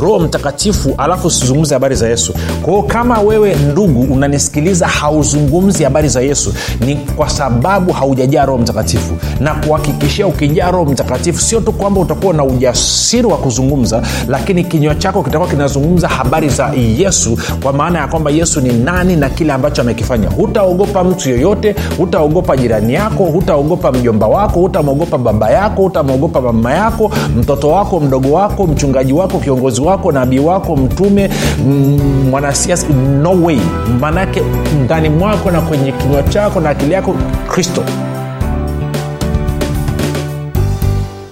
roho mtakatifu alafu usizungumze habari za yesu. Kwao kama wewe ndugu unanisikiliza hauzungumzi habari za yesu ni kwa sababu haujajaa roho mtakatifu. Na kuhakikishia ukijaa roho mtakatifu sio tu kwamba utakuwa na ujasiri wa kuzungumza lakini kinywa chako kitakuwa kinazungumza habari za yesu kwa maana ya kwamba yesu ni nani na kile ambacho amekifanya. Hutaogopa mtu yoyote hutaogopa jirani yako hutaogopa mjomba wako hutamwogopa baba yako hutamwogopa mama yako mtoto wako mdogo wako mchungaji wako kiongozi wako nabii wako mtume mm, mwanasiasa no way. Maanake ndani mwako na kwenye kinywa chako na akili yako kristo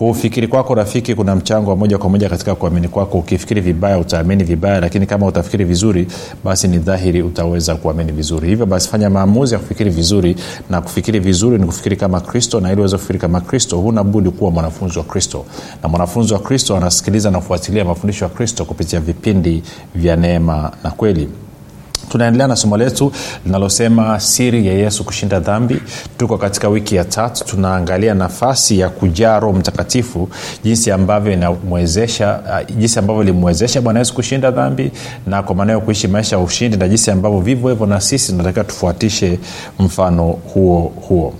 kufikiri kwako rafiki kuna mchango wa moja kwa moja katika kuamini kwako. Ukifikiri vibaya utaamini vibaya lakini kama utafikiri vizuri basi ni dhahiri utaweza kuamini vizuri. Hivyo basi fanya maamuzi ya kufikiri vizuri na kufikiri vizuri ni kufikiri kama kristo na ili uweze kufikiri kama kristo huna budi kuwa mwanafunzi wa kristo. Na mwanafunzi wa kristo anasikiliza na kufuatilia mafundisho ya kristo kupitia vipindi vya neema na kweli tunaendelea na somo letu linalosema siri ya yesu kushinda dhambi. Tuko katika wiki ya tatu tunaangalia nafasi ya kujaa roho mtakatifu jinsi ambavyo inamwezesha uh, jinsi ambavyo ilimwezesha bwana yesu kushinda dhambi na kwa maana hiyo kuishi maisha ya ushindi na jinsi ambavyo vivyo hivyo na sisi tunatakiwa tufuatishe mfano huo huo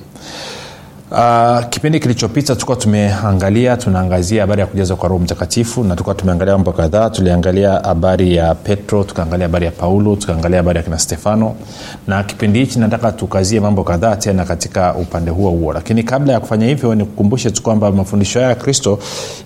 Uh, kipindi kilichopita tulikuwa tumeangalia tunaangazia habari ya kujazwa kwa roho mtakatifu na tulikuwa tumeangalia mambo kadhaa. Tuliangalia habari ya petro tukaangalia habari ya paulo tukaangalia habari ya kina stefano. Na kipindi hichi nataka tukazie mambo kadhaa tena katika upande huo huo. Lakini kabla ya kufanya hivyo nikukumbushe tu kwamba mafundisho haya ya kristo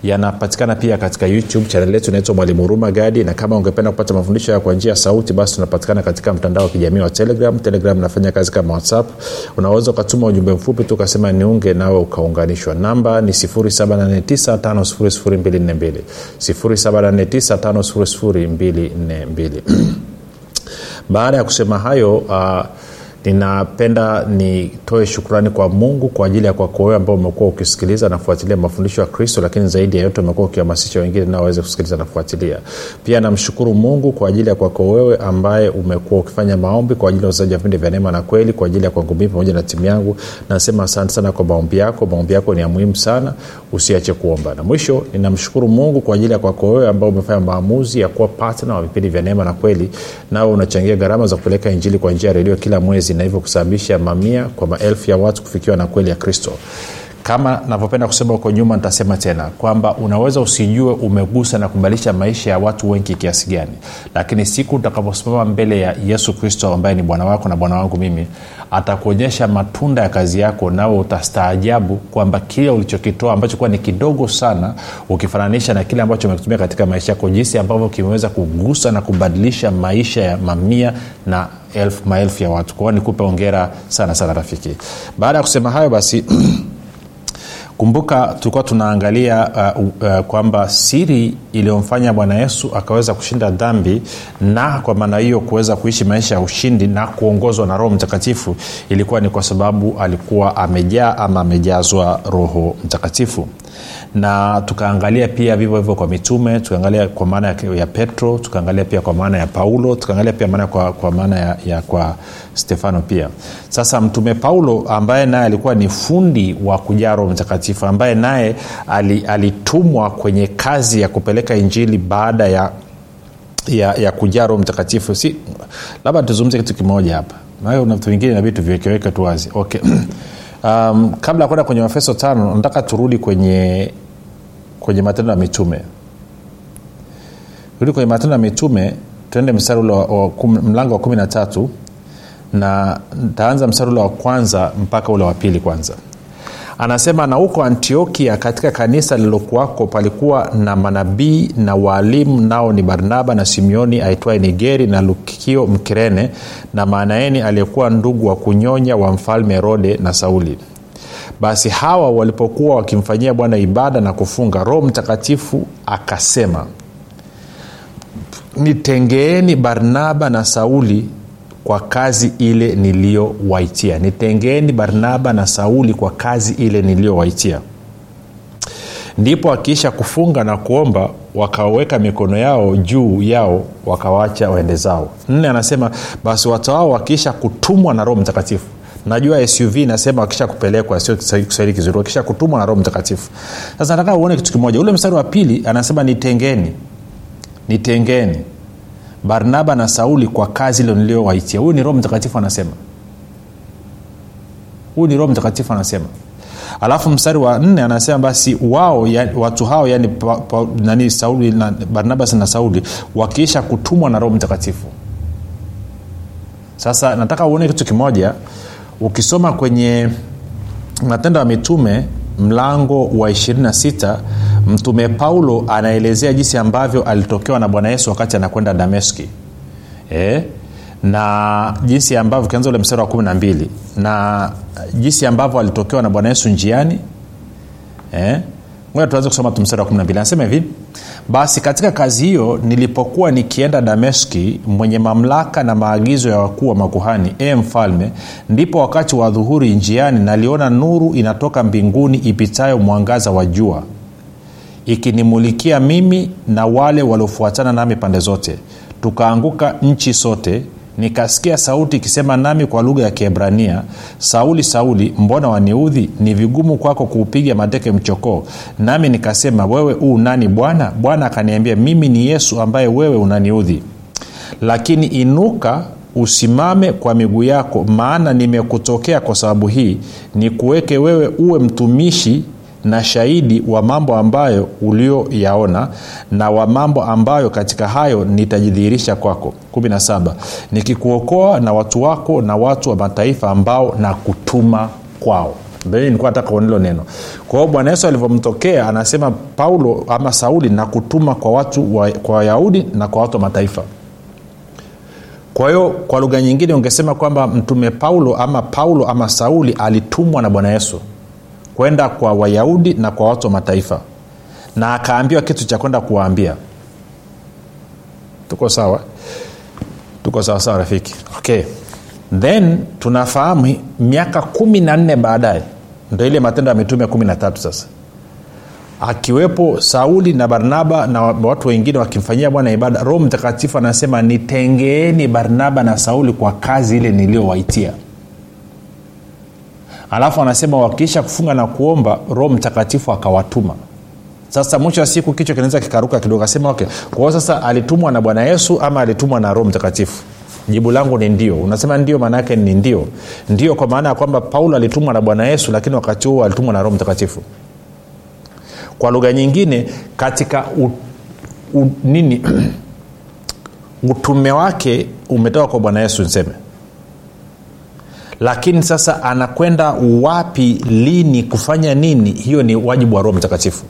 yanapatikana pia katika youtube. Chanel yetu inaitwa mwalimu huruma gadi. Na kama ungependa kupata mafundisho haya kwa njia ya sauti basi tunapatikana katika mtandao wa kijamii wa telegram. Telegram nafanya kazi kama whatsapp. Unaweza ukatuma ujumbe mfupi tu ukasema ni jiunge nawe ukaunganishwa. Namba ni 7895242 7895242 baada ya kusema hayo uh, ninapenda nitoe shukrani kwa mungu kwa ajili ya kwako wewe ambao umekuwa ukisikiliza na kufuatilia mafundisho ya kristo lakini zaidi ya yote umekuwa ukihamasisha wengine nao waweze kusikiliza na kufuatilia. Pia namshukuru mungu kwa ajili ya kwako wewe ambaye umekuwa ukifanya maombi kwa ajili ya uzaji wa vipindi vya neema na kweli kwa ajili ya kwangu mii pamoja na timu yangu. Nasema asante sana kwa maombi yako. Maombi yako ni ya muhimu sana. Usiache kuomba. Na mwisho ninamshukuru mungu kwa ajili ya kwako wewe ambao umefanya maamuzi ya kuwa patna wa vipindi vya neema na kweli nawe unachangia gharama za kupeleka injili kwa njia ya redio kila mwezi na hivyo kusababisha mamia kwa maelfu ya watu kufikiwa na kweli ya kristo. Kama navyopenda kusema huko nyuma nitasema tena kwamba unaweza usijue umegusa na kubadilisha maisha ya watu wengi kiasi gani. Lakini siku utakaposimama mbele ya yesu kristo ambaye ni bwana wako na bwana wangu mimi atakuonyesha matunda ya kazi yako nawe utastaajabu kwamba kile ulichokitoa ambacho kuwa ni kidogo sana ukifananisha na kile ambacho umekitumia katika maisha yako jinsi ambavyo kimeweza kugusa na kubadilisha maisha ya mamia na elfu maelfu ya watu. Kwao nikupe ongera sana sana rafiki. Baada ya kusema hayo basi kumbuka tulikuwa tunaangalia uh, uh, kwamba siri iliyomfanya bwana yesu akaweza kushinda dhambi na kwa maana hiyo kuweza kuishi maisha ya ushindi na kuongozwa na roho mtakatifu ilikuwa ni kwa sababu alikuwa amejaa ama amejazwa roho mtakatifu na tukaangalia pia vivyo hivyo kwa mitume tukaangalia kwa maana ya, ya petro tukaangalia pia kwa maana ya paulo tukaangalia pia maana kwa, kwa maana ya, ya kwa stefano pia. Sasa mtume paulo ambaye naye alikuwa ni fundi wa kujaa roho mtakatifu ambaye naye alitumwa kwenye kazi ya kupeleka injili baada ya ya, ya kujaa mtakatifu. Si labda tuzungumze kitu kimoja hapa. Na vitu vingine tuviwekeweke tu wazi. Okay. Um, kabla ya kwenda kwenye mafeso tano nataka turudi kwenye kwenye matendo ya mitume. Rudi kwenye matendo ya mitume tuende mstari ule mlango wa kumi na tatu na ntaanza mstari ule wa kwanza mpaka ule wa pili kwanza. Anasema na huko antiokia katika kanisa lililokuwako palikuwa na manabii na waalimu nao ni barnaba na simeoni aitwaye nigeri na lukio mkirene na maanaeni aliyekuwa ndugu wa kunyonya wa mfalme herode na sauli basi hawa walipokuwa wakimfanyia bwana ibada na kufunga roho mtakatifu akasema nitengeeni barnaba na sauli kwa kazi ile niliyowaitia. Nitengeeni barnaba na sauli kwa kazi ile niliyowaitia. Ndipo akiisha kufunga na kuomba wakaweka mikono yao juu yao wakawacha waende zao. Nne anasema basi watu hao wakiisha kutumwa na roho mtakatifu najua suv inasema wakisha kupelekwa sio kiswahili kizuri wakisha kutumwa na roho mtakatifu. Sasa nataka uone kitu kimoja. Ule mstari wa pili anasema nitengeni nitengeni barnaba na sauli kwa kazi ilo niliyowaitia huyu ni roho mtakatifu anasema. Huyu ni roho mtakatifu anasema. Alafu mstari wa nne anasema basi wao ya, watu hao yani pa, pa, nani sauli na barnabas na sauli wakiisha kutumwa na roho mtakatifu. Sasa nataka uone kitu kimoja ukisoma kwenye matendo ya mitume mlango wa 26 mtume paulo anaelezea jinsi ambavyo alitokewa na bwana yesu wakati anakwenda dameski e? na jinsi ambavyo ukianza ule mstari wa kumi na mbili na jinsi ambavyo alitokewa na bwana yesu njiani eh? Ngoja tuanze kusoma tu mstari wa kumi na mbili. Anasema hivi basi katika kazi hiyo nilipokuwa nikienda dameski mwenye mamlaka na maagizo ya wakuu wa makuhani e mfalme ndipo wakati wa dhuhuri njiani naliona nuru inatoka mbinguni ipitayo mwangaza wa jua ikinimulikia mimi na wale waliofuatana nami pande zote. Tukaanguka nchi sote nikasikia sauti ikisema nami kwa lugha ya kiebrania sauli sauli mbona waniudhi? Ni vigumu kwako kuupiga mateke mchokoo. Nami nikasema wewe uu nani bwana? Bwana akaniambia mimi ni yesu ambaye wewe unaniudhi. Lakini inuka usimame kwa miguu yako maana nimekutokea kwa sababu hii. Nikuweke wewe uwe mtumishi na shahidi wa mambo ambayo ulioyaona na wa mambo ambayo katika hayo nitajidhihirisha kwako. 17 nikikuokoa na watu wako na watu wa mataifa ambao na kutuma kwao nilikuwa nataka uonelo neno. Kwa bwana yesu alivyomtokea anasema paulo ama sauli na kutuma kwa watu wa, kwa wayahudi na kwa watu wa mataifa. Kwa hiyo kwa lugha nyingine ungesema kwamba mtume paulo ama paulo ama sauli alitumwa na bwana yesu kwenda kwa wayahudi na kwa watu wa mataifa. Na akaambiwa kitu cha kwenda kuwaambia. Tuko sawa? Tuko sawa sawa rafiki? Okay. Then tunafahamu miaka kumi na nne baadaye. Ndo ile matendo ya mitume kumi na tatu sasa. Akiwepo sauli na barnaba na watu wengine wakimfanyia bwana ibada roho mtakatifu anasema nitengeeni barnaba na sauli kwa kazi ile niliyowaitia alafu anasema wakiisha kufunga na kuomba roho mtakatifu akawatuma. Sasa mwisho wa siku kichwa kinaweza kikaruka kidogo asema okay kwao sasa alitumwa na bwana yesu ama alitumwa na roho mtakatifu? Jibu langu ni ndio. Unasema ndio maana yake ni ndio. Ndio kwa maana ya kwamba paulo alitumwa na bwana yesu lakini wakati huo alitumwa na roho mtakatifu. Kwa lugha nyingine katika u, u, nini utume wake umetoka kwa bwana yesu niseme lakini sasa anakwenda wapi lini kufanya nini? Hiyo ni wajibu wa roho mtakatifu.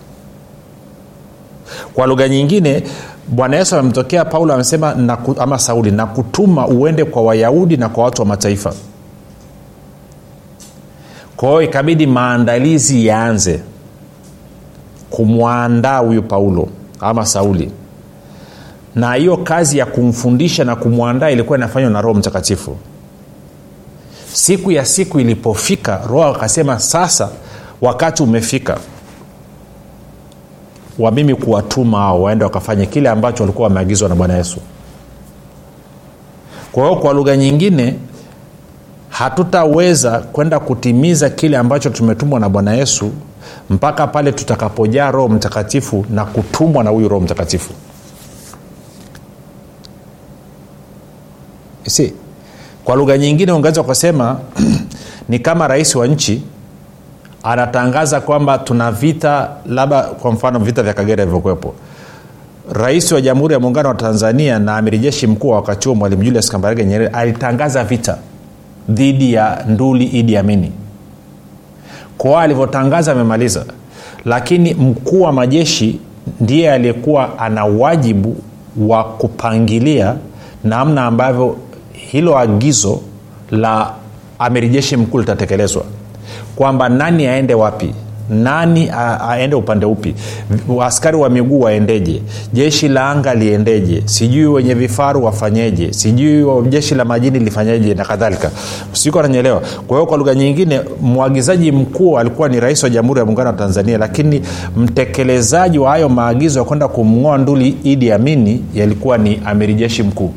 Kwa lugha nyingine bwana yesu amemtokea paulo amesema ama sauli na kutuma uende kwa wayahudi na kwa watu wa mataifa. Kwa ikabidi maandalizi yaanze kumwandaa huyu paulo ama sauli. Na hiyo kazi ya kumfundisha na kumwandaa ilikuwa inafanywa na roho mtakatifu siku ya siku ilipofika roho akasema sasa wakati umefika wa mimi kuwatuma ao waende wakafanye kile ambacho walikuwa wameagizwa na bwana yesu. Kwa hiyo kwa lugha nyingine hatutaweza kwenda kutimiza kile ambacho tumetumwa na bwana yesu mpaka pale tutakapojaa roho mtakatifu na kutumwa na huyu roho mtakatifu. Si kwa lugha nyingine ungeweza ukasema ni kama rais wa nchi anatangaza kwamba tuna vita labda kwa mfano vita vya kagera vilivyokuwepo. Rais wa jamhuri ya muungano wa tanzania na amiri jeshi mkuu wa wakati huo mwalimu julius kambarage nyerere alitangaza vita dhidi ya nduli idi amini kwao alivyotangaza amemaliza. Lakini mkuu wa majeshi ndiye aliyekuwa ana wajibu wa kupangilia namna ambavyo hilo agizo la amiri jeshi mkuu litatekelezwa. Kwamba nani aende wapi nani aende upande upi askari wa miguu waendeje jeshi la anga liendeje sijui wenye vifaru wafanyeje sijui jeshi la majini lifanyeje na kadhalika. Siko nanyelewa. Kwa hiyo kwa lugha nyingine mwagizaji mkuu alikuwa ni rais wa jamhuri ya muungano wa tanzania lakini mtekelezaji wa hayo maagizo ya kwenda kumng'oa nduli idi amini yalikuwa ni amiri jeshi mkuu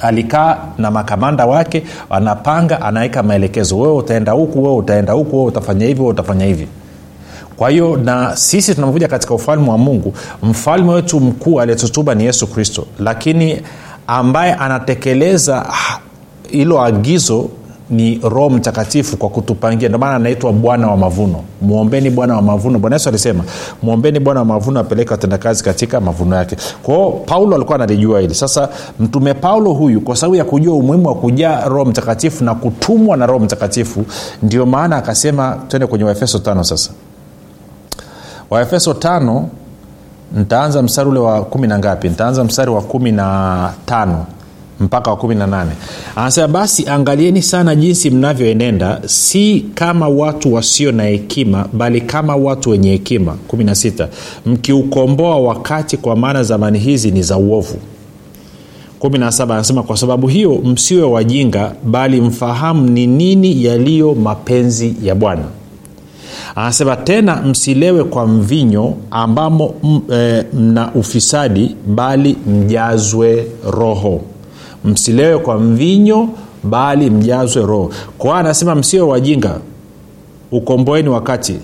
alikaa na makamanda wake anapanga anaweka maelekezo. Wewe utaenda huku wewe utaenda huku wewe utafanya hivi wewe utafanya hivi. Kwa hiyo na sisi tunapokuja katika ufalme wa mungu mfalme wetu mkuu aliyetutuba ni yesu kristo. Lakini ambaye anatekeleza hilo agizo ni roho mtakatifu kwa kutupangia. Ndio maana anaitwa bwana wa mavuno. Mwombeni bwana wa mavuno. Bwana yesu alisema mwombeni bwana wa mavuno apeleke watendakazi katika mavuno yake. Kwao paulo alikuwa analijua hili. Sasa mtume paulo huyu kwa sababu ya kujua umuhimu wa kujaa roho mtakatifu na kutumwa na roho mtakatifu ndio maana akasema twende kwenye waefeso tano sasa. Waefeso tano ntaanza mstari ule wa kumi na ngapi? Ntaanza mstari wa kumi na tano mpaka wa kumi na nane. Anasema basi angalieni sana jinsi mnavyoenenda si kama watu wasio na hekima bali kama watu wenye hekima. 16 mkiukomboa wakati kwa maana zamani hizi ni za uovu. 17 anasema kwa sababu hiyo msiwe wajinga bali mfahamu ni nini yaliyo mapenzi ya bwana. Anasema tena msilewe kwa mvinyo ambamo m, e, mna ufisadi bali mjazwe roho msilewe kwa mvinyo bali mjazwe roho. Kwa anasema msio wajinga ukomboeni wakati.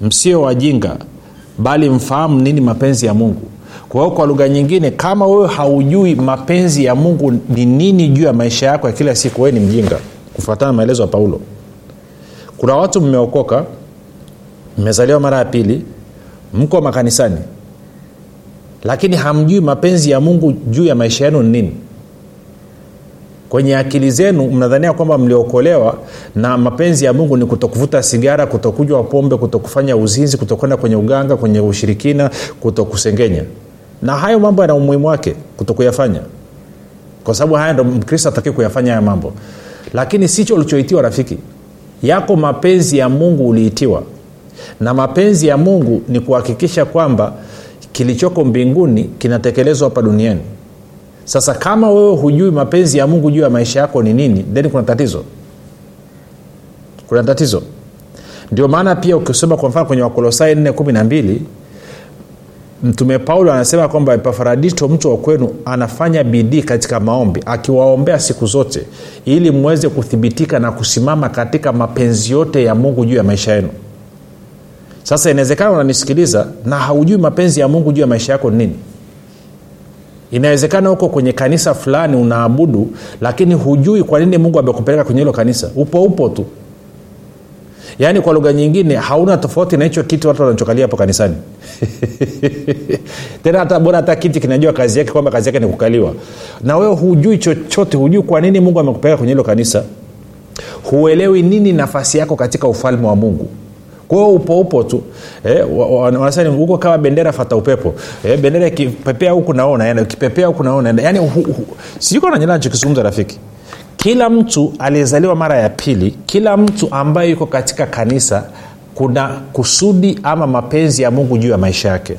Msio wajinga bali mfahamu nini mapenzi ya mungu. Kwa hiyo kwa lugha nyingine kama wewe haujui mapenzi ya mungu ni nini juu ya maisha yako ya kila siku wewe ni mjinga kufuatana na maelezo ya paulo. Kuna watu mmeokoka mmezaliwa mara ya pili mko makanisani lakini hamjui mapenzi ya mungu juu ya maisha yenu ni nini kwenye akili zenu mnadhania kwamba mliokolewa na mapenzi ya mungu ni kutokuvuta sigara kutokunywa pombe kutokufanya uzinzi kutokwenda kwenye uganga kwenye ushirikina kutokusengenya. Na hayo mambo yana umuhimu wake kutokuyafanya. Kwa sababu haya ndo mkristo ataki kuyafanya haya mambo. Lakini sicho ulichoitiwa rafiki. Yako mapenzi ya mungu uliitiwa. Na mapenzi ya mungu ni kuhakikisha kwamba kilichoko mbinguni kinatekelezwa hapa duniani sasa kama wewe hujui mapenzi ya mungu juu ya maisha yako ni nini then kuna tatizo. Kuna tatizo. Ndio maana pia ukisoma kwa mfano kwenye wakolosai 412 mtume paulo anasema kwamba epafaradito mtu wa kwenu anafanya bidii katika maombi akiwaombea siku zote ili mweze kuthibitika na kusimama katika mapenzi yote ya mungu juu ya maisha yenu. Sasa inawezekana unanisikiliza na haujui mapenzi ya mungu juu ya maisha yako ni nini inawezekana huko kwenye kanisa fulani unaabudu lakini hujui kwa nini mungu amekupeleka kwenye hilo kanisa. Upo upo tu. Yaani kwa lugha nyingine hauna tofauti na hicho kiti watu wanachokalia hapo kanisani. Tena hata bora hata kiti kinajua kazi yake kwamba kazi yake ni kukaliwa. Na wewe hujui chochote hujui kwa nini mungu amekupeleka kwenye hilo kanisa. Huelewi nini nafasi yako katika ufalme wa mungu kwa hiyo upo upo tu. Eh, wanasema huko kama bendera fata upepo. Eh, bendera ikipepea huku naona ukipepea huku naona yani sijuko nanyela nachokizungumza rafiki. Kila mtu aliyezaliwa mara ya pili kila mtu ambaye yuko katika kanisa kuna kusudi ama mapenzi ya mungu juu ya maisha yake.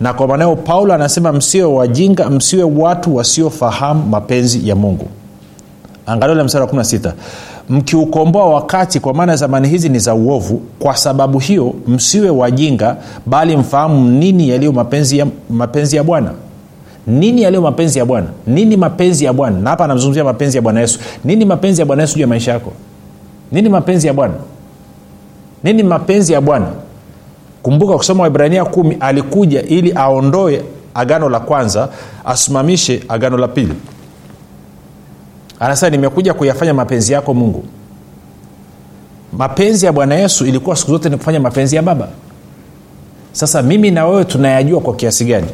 Na kwa maanao paulo anasema msiwe wajinga msiwe watu wasiofahamu mapenzi ya mungu. Angalia msara wa 16 mkiukomboa wakati kwa maana zamani hizi ni za uovu. Kwa sababu hiyo msiwe wajinga bali mfahamu nini yaliyo mapenzi ya, mapenzi ya bwana. Nini yaliyo mapenzi ya bwana? Nini mapenzi ya bwana? Na hapa anamzungumzia mapenzi ya bwana yesu. Nini mapenzi ya bwana yesu juu ya maisha yako? Nini mapenzi ya bwana? Nini mapenzi ya bwana? Kumbuka kusoma waibrania kumi alikuja ili aondoe agano la kwanza asimamishe agano la pili anasema nimekuja kuyafanya mapenzi yako mungu. Mapenzi ya bwana yesu ilikuwa siku zote ni kufanya mapenzi ya baba. Sasa mimi na wewe tunayajua kwa kiasi gani?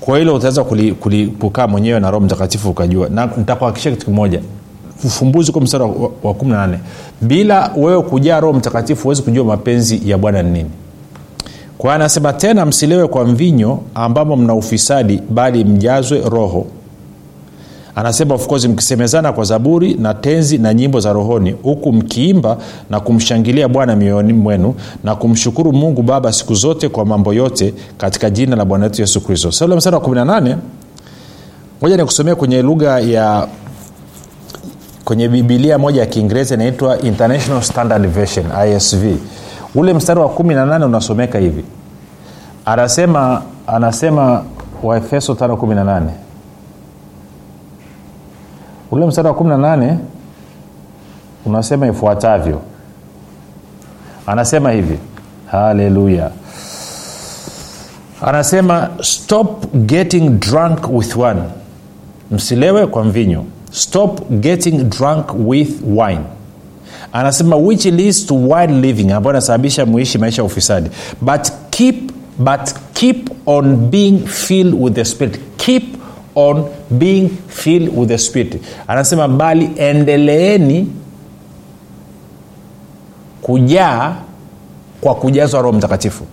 Kwa hilo utaweza kukaa mwenyewe na roho mtakatifu ukajua. Na nitakuhakikisha kitu kimoja. Ufumbuzi kwa mstari wa, wa 18 bila wewe kujaa roho mtakatifu huwezi kujua mapenzi ya bwana ni nini. Kwa anasema tena msilewe kwa mvinyo ambamo mna ufisadi bali mjazwe roho anasema of mkisemezana kwa zaburi na tenzi na nyimbo za rohoni huku mkiimba na kumshangilia bwana mioyoni mwenu na kumshukuru mungu baba siku zote kwa mambo yote katika jina la bwana wetu yesu kristo. Sa ule mstari wa 18 moja nikusomea kwenye lugha ya kwenye bibilia moja ya kiingereza inaitwa international standard version isv ule mstari wa 18 unasomeka hivi. Anasema anasema waefeso 518 ule mstari wa 18 unasema ifuatavyo. Anasema hivi. Haleluya. Anasema stop getting drunk with one. Msilewe kwa mvinyo. Stop getting drunk with wine. Anasema which leads to wild living ambayo inasababisha muishi maisha ya ufisadi. But keep but keep on being filled with the spirit. Keep on being filled with the spirit. Anasema bali endeleeni kujaa kwa kujazwa roho mtakatifu.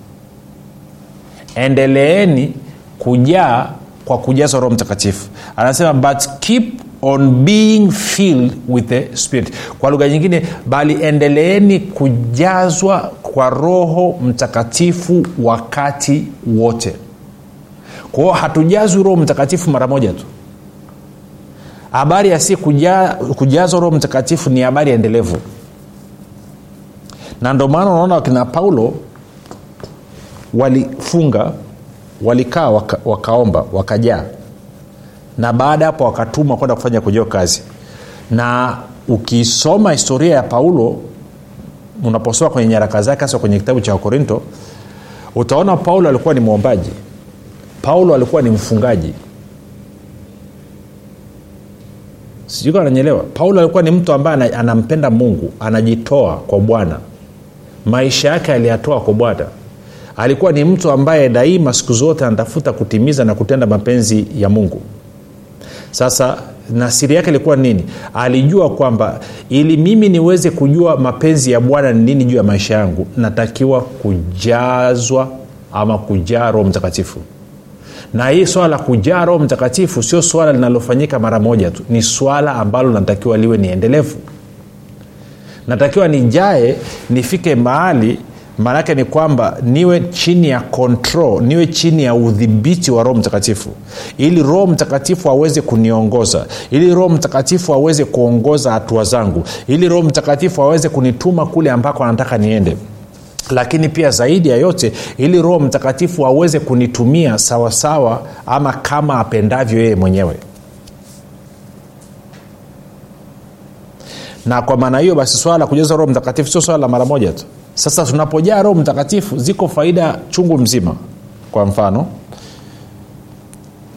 Endeleeni kujaa kwa kujazwa roho mtakatifu. Anasema but keep on being filled with the spirit. Kwa lugha nyingine bali endeleeni kujazwa kwa roho mtakatifu wakati wote kwa hiyo hatujazwi roho mtakatifu mara moja tu. Habari ya si kuja, kujazwa roho mtakatifu ni habari endelevu. Na ndio maana unaona wakina paulo walifunga walikaa waka, wakaomba wakajaa. Na baada hapo wakatumwa kwenda kufanya kujao kazi. Na ukisoma historia ya paulo unaposoma kwenye nyaraka zake hasa kwenye kitabu cha wakorinto utaona paulo alikuwa ni mwombaji paulo alikuwa ni mfungaji. Sijui ananyelewa paulo alikuwa ni mtu ambaye anampenda mungu anajitoa kwa bwana. Maisha yake aliyatoa kwa bwana. Alikuwa ni mtu ambaye daima siku zote anatafuta kutimiza na kutenda mapenzi ya mungu. Sasa na siri yake ilikuwa nini? Alijua kwamba ili mimi niweze kujua mapenzi ya bwana ni nini juu ya maisha yangu natakiwa kujazwa ama kujaa roho mtakatifu na hii swala la kujaa roho mtakatifu sio swala linalofanyika mara moja tu. Ni swala ambalo natakiwa liwe ni endelevu. Natakiwa nijae nifike mahali maanaake ni kwamba niwe chini ya control niwe chini ya udhibiti wa roho mtakatifu. Ili roho mtakatifu aweze kuniongoza ili roho mtakatifu aweze kuongoza hatua zangu ili roho mtakatifu aweze kunituma kule ambako anataka niende lakini pia zaidi ya yote ili roho mtakatifu aweze kunitumia sawasawa sawa, ama kama apendavyo yeye mwenyewe. Na kwa maana hiyo basi swala la kujaza roho mtakatifu sio swala la mara moja tu. Sasa tunapojaa roho mtakatifu ziko faida chungu mzima. Kwa mfano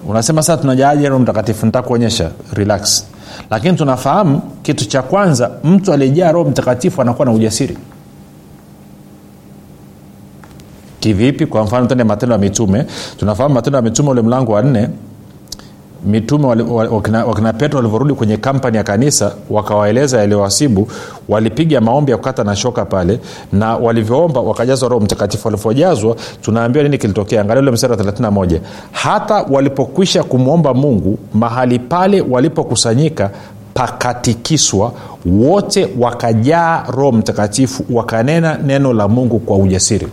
unasema sasa tunajaaje roho mtakatifu? Nitakuonyesha. Relax. Lakini tunafahamu kitu cha kwanza mtu aliyejaa roho mtakatifu anakuwa na ujasiri kivipi? Kwa mfano tende matendo ya mitume. Tunafahamu matendo ya mitume ule mlango wa nne mitume wakina, wakina petro walivyorudi kwenye kampani ya kanisa wakawaeleza yaliyowasibu walipiga maombi ya kukata na shoka pale na walivyoomba wakajazwa roho mtakatifu. Walivyojazwa tunaambiwa nini kilitokea? Angalia ule mstari wa 31 hata walipokwisha kumwomba mungu mahali pale walipokusanyika pakatikiswa wote wakajaa roho mtakatifu wakanena neno la mungu kwa ujasiri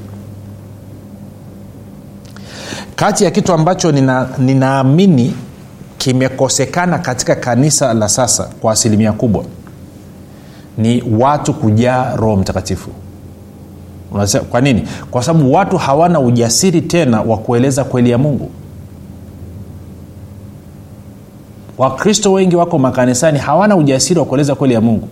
kati ya kitu ambacho ninaamini nina kimekosekana katika kanisa la sasa kwa asilimia kubwa ni watu kujaa roho mtakatifu. Kwa nini? Kwa sababu watu hawana ujasiri tena wa kueleza kweli ya mungu. Wakristo wengi wako makanisani hawana ujasiri wa kueleza kweli ya mungu.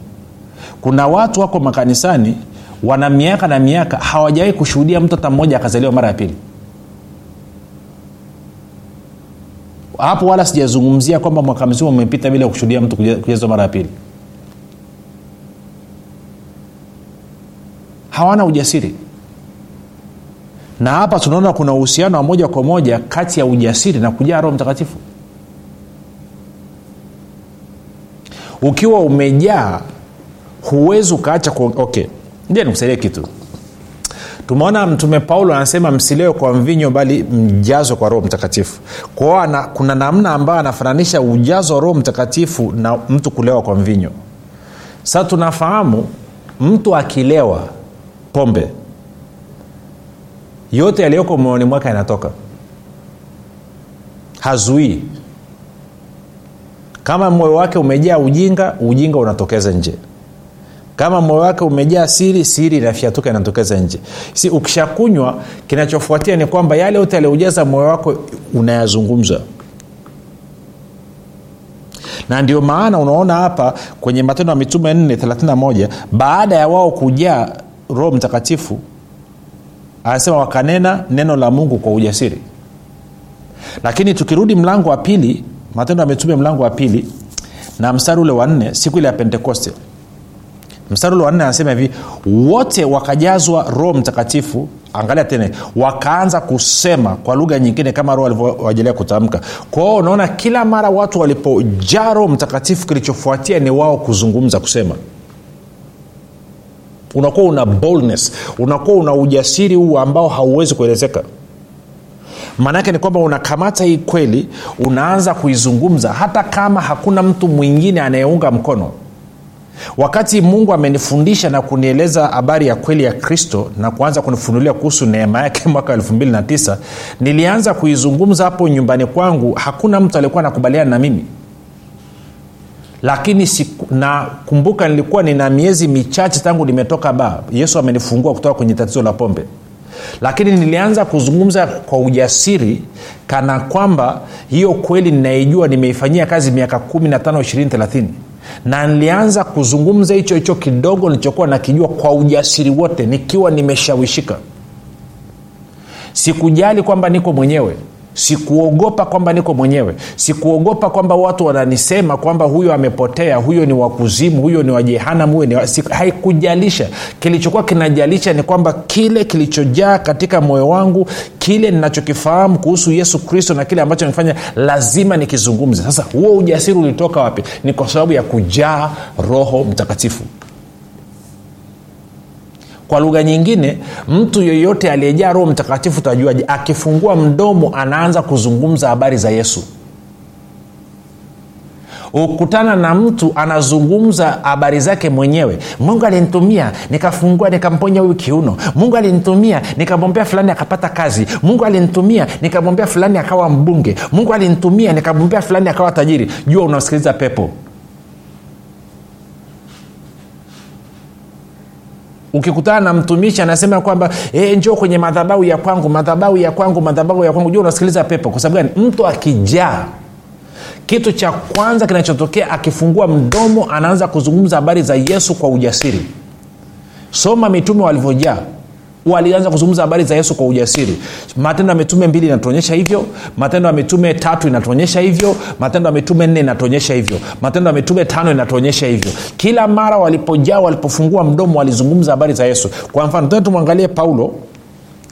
Kuna watu wako makanisani wana miaka na miaka hawajawahi kushuhudia mtu hata mmoja akazaliwa mara ya pili hapo wala sijazungumzia kwamba mwaka mzima umepita bila kushuhudia mtu kujazwa mara ya pili. Hawana ujasiri. Na hapa tunaona kuna uhusiano wa moja kwa moja kati ya ujasiri na kujaa roho mtakatifu. Ukiwa umejaa huwezi ukaacha okay. Ndia nikusaidia kitu tumeona mtume paulo anasema msilewe kwa mvinyo bali mjazwe kwa roho mtakatifu. Kwao kuna namna ambayo anafananisha ujazo wa roho mtakatifu na mtu kulewa kwa mvinyo. Sasa tunafahamu mtu akilewa pombe yote yaliyoko moyoni mwake yanatoka. Hazuii kama moyo wake umejaa ujinga ujinga unatokeza nje kama moyo wake umejaa siri siri inafyatuka inatokeza nje. Si ukishakunywa kinachofuatia ni kwamba yale yote yaliyojaza moyo wako unayazungumza. Na ndio maana unaona hapa kwenye matendo ya mitume 431 baada ya wao kujaa roho mtakatifu anasema wakanena neno la mungu kwa ujasiri. Lakini tukirudi mlango wa pili matendo ya mitume mlango wa pili na mstari ule wa nne siku ile ya pentekoste mstari ule wa nne anasema hivi wote wakajazwa roho mtakatifu angalia tena wakaanza kusema kwa lugha nyingine kama roho alivyowajalia kutamka. Kwao unaona kila mara watu walipojaa roho mtakatifu kilichofuatia ni wao kuzungumza kusema. Unakuwa una boldness unakuwa una ujasiri huu ambao hauwezi kuelezeka. Maanaake ni kwamba unakamata hii kweli unaanza kuizungumza hata kama hakuna mtu mwingine anayeunga mkono wakati mungu amenifundisha na kunieleza habari ya kweli ya kristo na kuanza kunifunulia kuhusu neema yake mwaka 29 nilianza kuizungumza hapo nyumbani kwangu. Hakuna mtu alikuwa anakubaliana na mimi. Lakini nakumbuka nilikuwa nina miezi michache tangu nimetoka ba yesu amenifungua kutoka kwenye tatizo la pombe. Lakini nilianza kuzungumza kwa ujasiri kana kwamba hiyo kweli ninaijua nimeifanyia kazi miaka 15 20 30 na nilianza kuzungumza hicho hicho kidogo nilichokuwa nakijua kwa ujasiri wote nikiwa nimeshawishika. Sikujali kwamba niko mwenyewe sikuogopa kwamba niko mwenyewe. Sikuogopa kwamba watu wananisema kwamba huyo amepotea huyo ni wakuzimu huyo ni wajehanam huyo ni haikujalisha. Kilichokuwa kinajalisha ni kwamba kile kilichojaa katika moyo wangu kile ninachokifahamu kuhusu yesu kristo na kile ambacho nimefanya lazima nikizungumze. Sasa huo ujasiri ulitoka wapi? Ni kwa sababu ya kujaa roho mtakatifu kwa lugha nyingine mtu yeyote aliyejaa roho mtakatifu utajuaje akifungua mdomo anaanza kuzungumza habari za yesu. Ukutana na mtu anazungumza habari zake mwenyewe. Mungu alinitumia nikafungua nikamponya huyu kiuno. Mungu alinitumia nikamwombea fulani akapata kazi. Mungu alinitumia nikamwombea fulani akawa mbunge. Mungu alinitumia nikamwombea fulani akawa tajiri. Jua unasikiliza pepo ukikutana na mtumishi anasema kwamba e, njoo kwenye madhabau ya kwangu madhabau ya kwangu madhabau ya kwangu. Jua unasikiliza pepo? Kwa sababu gani? Mtu akijaa kitu cha kwanza kinachotokea akifungua mdomo anaanza kuzungumza habari za yesu kwa ujasiri. Soma mitume walivyojaa walianza kuzungumza habari za yesu kwa ujasiri. Matendo ya mitume mbili inatuonyesha hivyo. Matendo ya mitume tatu inatuonyesha hivyo. Matendo ya mitume nne inatuonyesha hivyo. Matendo ya mitume tano inatuonyesha hivyo. Kila mara walipojaa walipofungua mdomo walizungumza habari za yesu. Kwa mfano tena tumwangalie paulo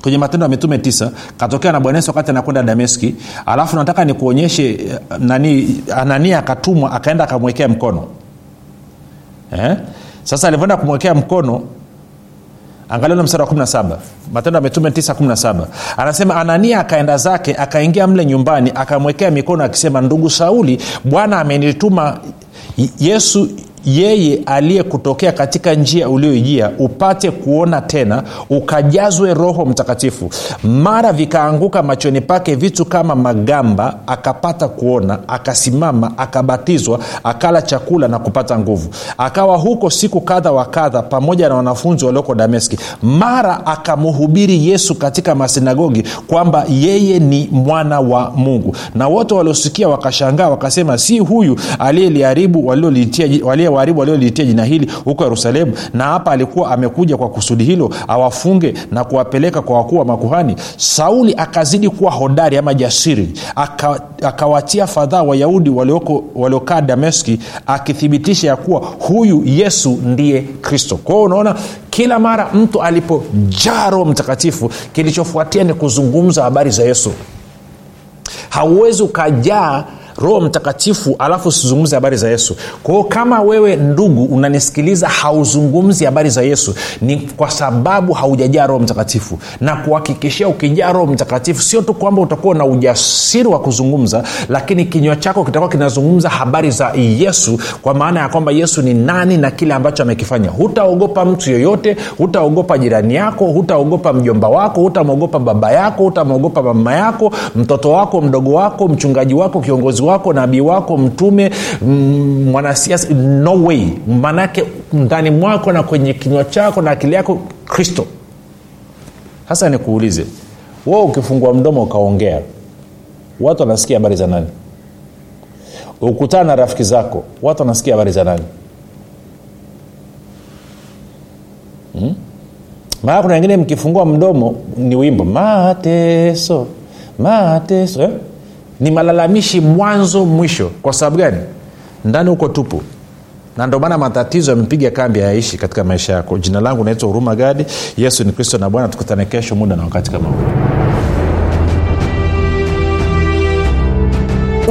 kwenye matendo ya mitume tisa. Katokea na bwana yesu wakati anakwenda dameski. Alafu nataka nikuonyeshe nani anania akatumwa akaenda akamwekea mkono. Eh? sasa alivyoenda kumwekea mkono angalia ule mstari wa 17 matendo ya mitume 917 anasema anania akaenda zake akaingia mle nyumbani akamwekea mikono akisema ndugu sauli bwana amenituma yesu yeye aliyekutokea katika njia ulioijia upate kuona tena ukajazwe roho mtakatifu. Mara vikaanguka machoni pake vitu kama magamba akapata kuona akasimama akabatizwa akala chakula na kupata nguvu. Akawa huko siku kadha wa kadha pamoja na wanafunzi walioko dameski. Mara akamhubiri yesu katika masinagogi kwamba yeye ni mwana wa mungu. Na wote waliosikia wakashangaa wakasema si huyu aliyeliharibu walio waharibu walioliitia jina hili huko yerusalemu. Na hapa alikuwa amekuja kwa kusudi hilo awafunge na kuwapeleka kwa wakuu wa makuhani. Sauli akazidi kuwa hodari ama jasiri akawatia fadhaa wayahudi waliokaa dameski akithibitisha ya kuwa huyu yesu ndiye kristo. Kwa hiyo unaona kila mara mtu alipojaa roho mtakatifu kilichofuatia ni kuzungumza habari za yesu. Hauwezi ukajaa roho mtakatifu alafu usizungumze habari za yesu. Kwahio kama wewe ndugu unanisikiliza hauzungumzi habari za yesu ni kwa sababu haujajaa roho mtakatifu. Na kuhakikishia ukijaa roho mtakatifu sio tu kwamba utakuwa na ujasiri wa kuzungumza lakini kinywa chako kitakuwa kinazungumza habari za yesu kwa maana ya kwamba yesu ni nani na kile ambacho amekifanya. Hutaogopa mtu yoyote hutaogopa jirani yako hutaogopa mjomba wako hutamwogopa baba yako hutamwogopa mama yako mtoto wako mdogo wako mchungaji wako kiongozi wako nabii wako mtume mm, mwanasiasa no way maanake ndani mwako na kwenye kinywa chako na akili yako kristo sasa nikuulize wewe ukifungua mdomo ukaongea watu wanasikia habari za nani ukutana na rafiki zako watu wanasikia habari za nani hmm? maana kuna wengine mkifungua mdomo ni wimbo mateso mateso eh? Ni malalamishi mwanzo mwisho. Kwa sababu gani? Ndani huko tupu. Na ndio maana matatizo yamepiga kambi hayaishi katika maisha yako. Jina langu naitwa huruma gadi. Yesu ni kristo na bwana. Tukutane kesho muda na wakati kama huu